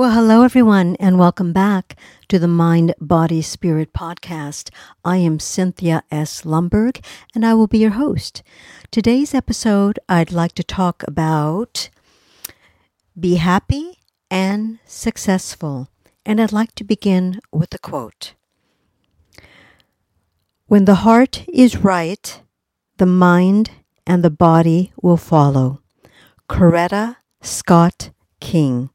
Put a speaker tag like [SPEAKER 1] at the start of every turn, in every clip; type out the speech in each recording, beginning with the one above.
[SPEAKER 1] Well, hello, everyone, and welcome back to the Mind, Body, Spirit podcast. I am Cynthia S. Lumberg, and I will be your host. Today's episode, I'd like to talk about be happy and successful. And I'd like to begin with a quote When the heart is right, the mind and the body will follow. Coretta Scott King.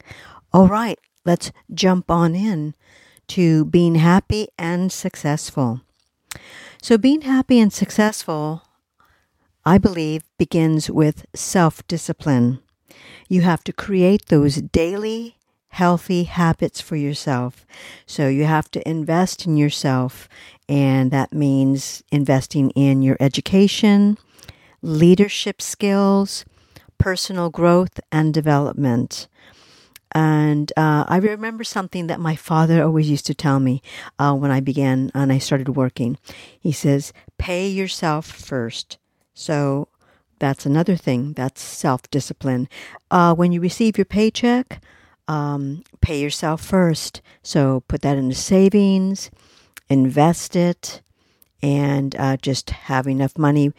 [SPEAKER 1] All right, let's jump on in to being happy and successful. So, being happy and successful, I believe, begins with self discipline. You have to create those daily healthy habits for yourself. So, you have to invest in yourself, and that means investing in your education, leadership skills, personal growth, and development. And uh, I remember something that my father always used to tell me uh, when I began and I started working. He says, pay yourself first. So that's another thing. That's self discipline. Uh, when you receive your paycheck, um, pay yourself first. So put that into savings, invest it, and uh, just have enough money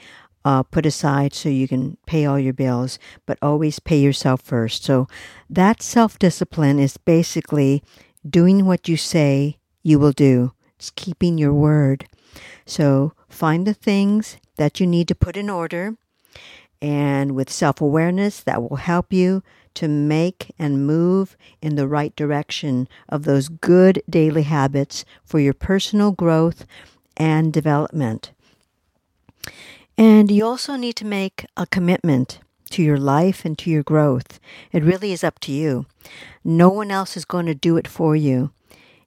[SPEAKER 1] uh, put aside so you can pay all your bills, but always pay yourself first. So that self discipline is basically doing what you say you will do. It's keeping your word. So find the things that you need to put in order, and with self awareness, that will help you to make and move in the right direction of those good daily habits for your personal growth and development. And you also need to make a commitment to your life and to your growth. It really is up to you. No one else is going to do it for you.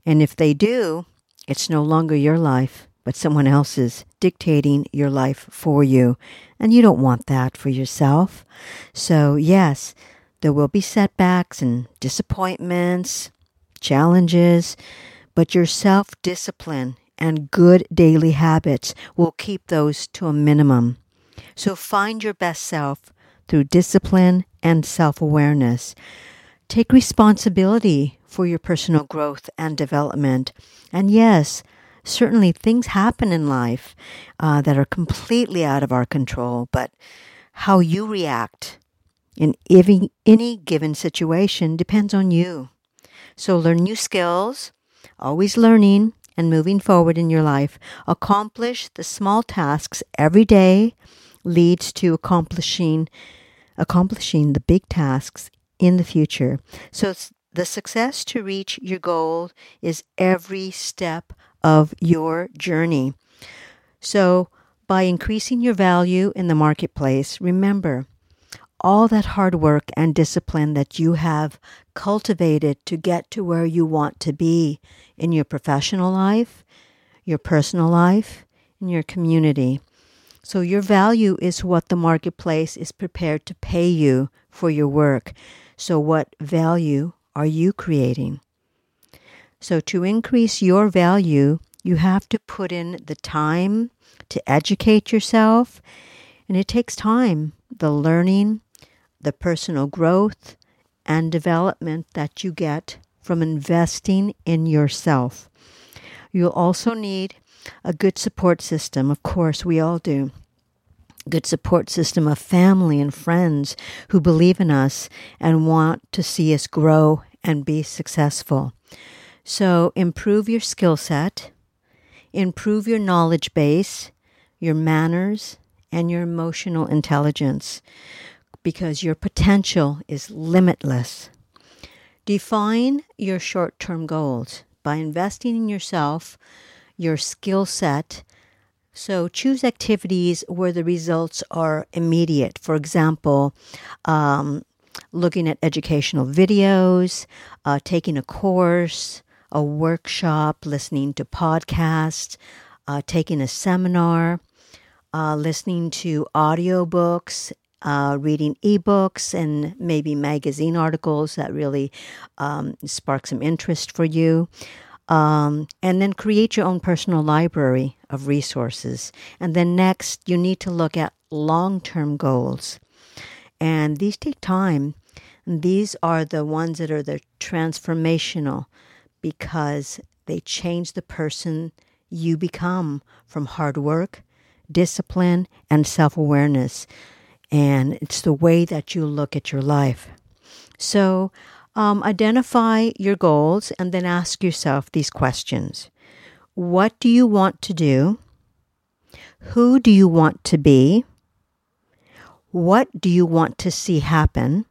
[SPEAKER 1] And if they do, it's no longer your life, but someone else's dictating your life for you. And you don't want that for yourself. So, yes, there will be setbacks and disappointments, challenges, but your self discipline and good daily habits will keep those to a minimum. So find your best self through discipline and self awareness. Take responsibility for your personal growth and development. And yes, certainly things happen in life uh, that are completely out of our control, but how you react in any, any given situation depends on you. So learn new skills, always learning, and moving forward in your life. Accomplish the small tasks every day leads to accomplishing accomplishing the big tasks in the future. So the success to reach your goal is every step of your journey. So by increasing your value in the marketplace, remember all that hard work and discipline that you have cultivated to get to where you want to be in your professional life, your personal life, and your community. So, your value is what the marketplace is prepared to pay you for your work. So, what value are you creating? So, to increase your value, you have to put in the time to educate yourself, and it takes time the learning, the personal growth and development that you get from investing in yourself. You'll also need a good support system. Of course, we all do. Good support system of family and friends who believe in us and want to see us grow and be successful. So, improve your skill set, improve your knowledge base, your manners, and your emotional intelligence because your potential is limitless. Define your short term goals by investing in yourself, your skill set. So choose activities where the results are immediate. For example, um, looking at educational videos, uh, taking a course, a workshop, listening to podcasts, uh, taking a seminar, uh, listening to audiobooks uh, reading ebooks and maybe magazine articles that really um, spark some interest for you. Um, and then create your own personal library of resources. And then next, you need to look at long term goals. And these take time. And these are the ones that are the transformational because they change the person you become from hard work, discipline, and self awareness. And it's the way that you look at your life. So, um, identify your goals and then ask yourself these questions What do you want to do? Who do you want to be? What do you want to see happen?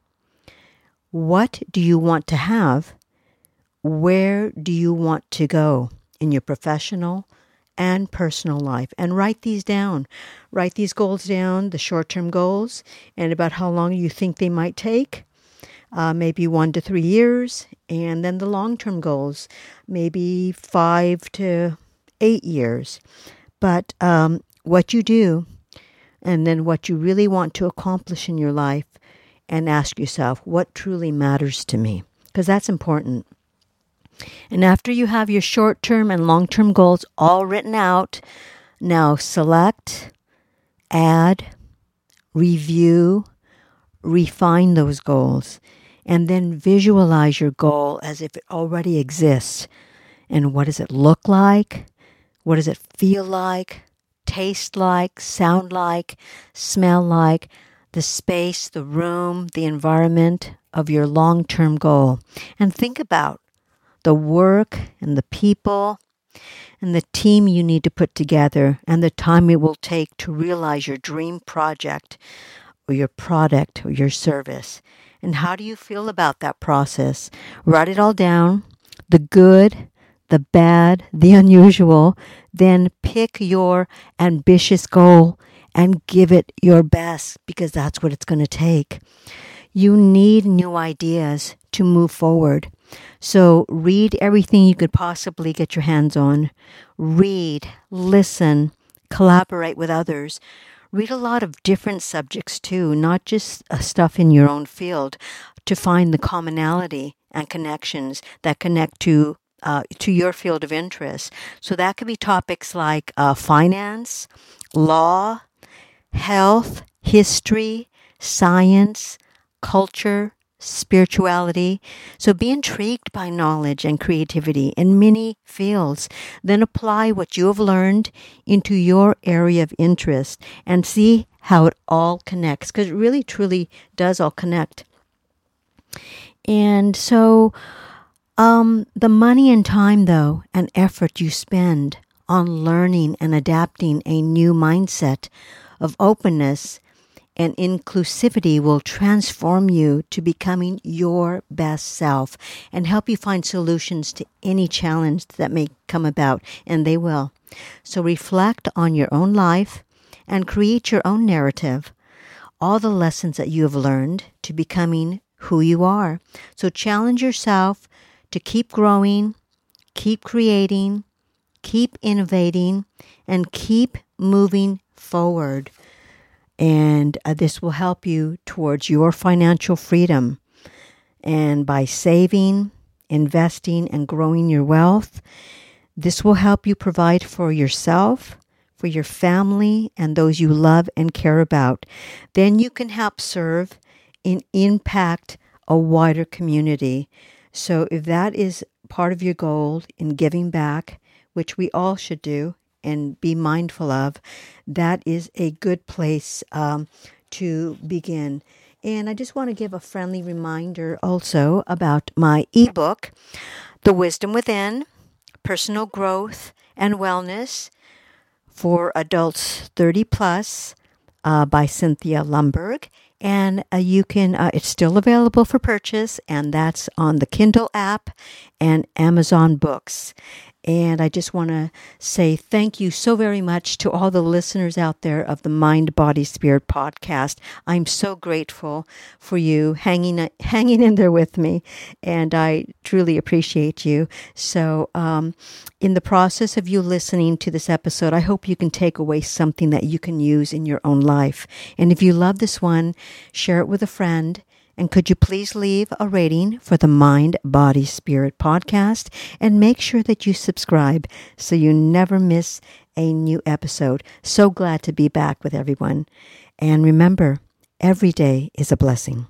[SPEAKER 1] What do you want to have? Where do you want to go in your professional and personal life? And write these down. Write these goals down, the short term goals, and about how long you think they might take. Uh, maybe one to three years, and then the long term goals, maybe five to eight years. But um, what you do, and then what you really want to accomplish in your life, and ask yourself, what truly matters to me? Because that's important. And after you have your short term and long term goals all written out, now select, add, review, refine those goals, and then visualize your goal as if it already exists. And what does it look like? What does it feel like? Taste like? Sound like? Smell like? the space, the room, the environment of your long term goal. And think about the work and the people and the team you need to put together and the time it will take to realize your dream project or your product or your service. And how do you feel about that process? Write it all down the good, the bad, the unusual. Then pick your ambitious goal and give it your best because that's what it's going to take. You need new ideas to move forward. So read everything you could possibly get your hands on. Read, listen, collaborate with others. Read a lot of different subjects too, not just uh, stuff in your own field, to find the commonality and connections that connect to uh, to your field of interest. So that could be topics like uh, finance, law, health, history, science, culture, spirituality. So be intrigued by knowledge and creativity in many fields. Then apply what you have learned into your area of interest and see how it all connects because it really truly does all connect. And so, um, the money and time, though, and effort you spend on learning and adapting a new mindset of openness and inclusivity will transform you to becoming your best self and help you find solutions to any challenge that may come about, and they will. So reflect on your own life and create your own narrative, all the lessons that you have learned to becoming who you are. So challenge yourself to keep growing, keep creating, keep innovating, and keep moving forward. And uh, this will help you towards your financial freedom. And by saving, investing, and growing your wealth, this will help you provide for yourself, for your family, and those you love and care about. Then you can help serve and impact a wider community. So, if that is part of your goal in giving back, which we all should do, and be mindful of, that is a good place um, to begin. And I just want to give a friendly reminder also about my ebook, The Wisdom Within Personal Growth and Wellness for Adults 30 Plus uh, by Cynthia Lumberg. And uh, you can, uh, it's still available for purchase, and that's on the Kindle app and Amazon Books. And I just want to say thank you so very much to all the listeners out there of the Mind, Body, Spirit podcast. I'm so grateful for you hanging hanging in there with me, and I truly appreciate you. So, um, in the process of you listening to this episode, I hope you can take away something that you can use in your own life. And if you love this one, share it with a friend and could you please leave a rating for the Mind, Body, Spirit podcast and make sure that you subscribe so you never miss a new episode. So glad to be back with everyone. And remember, every day is a blessing.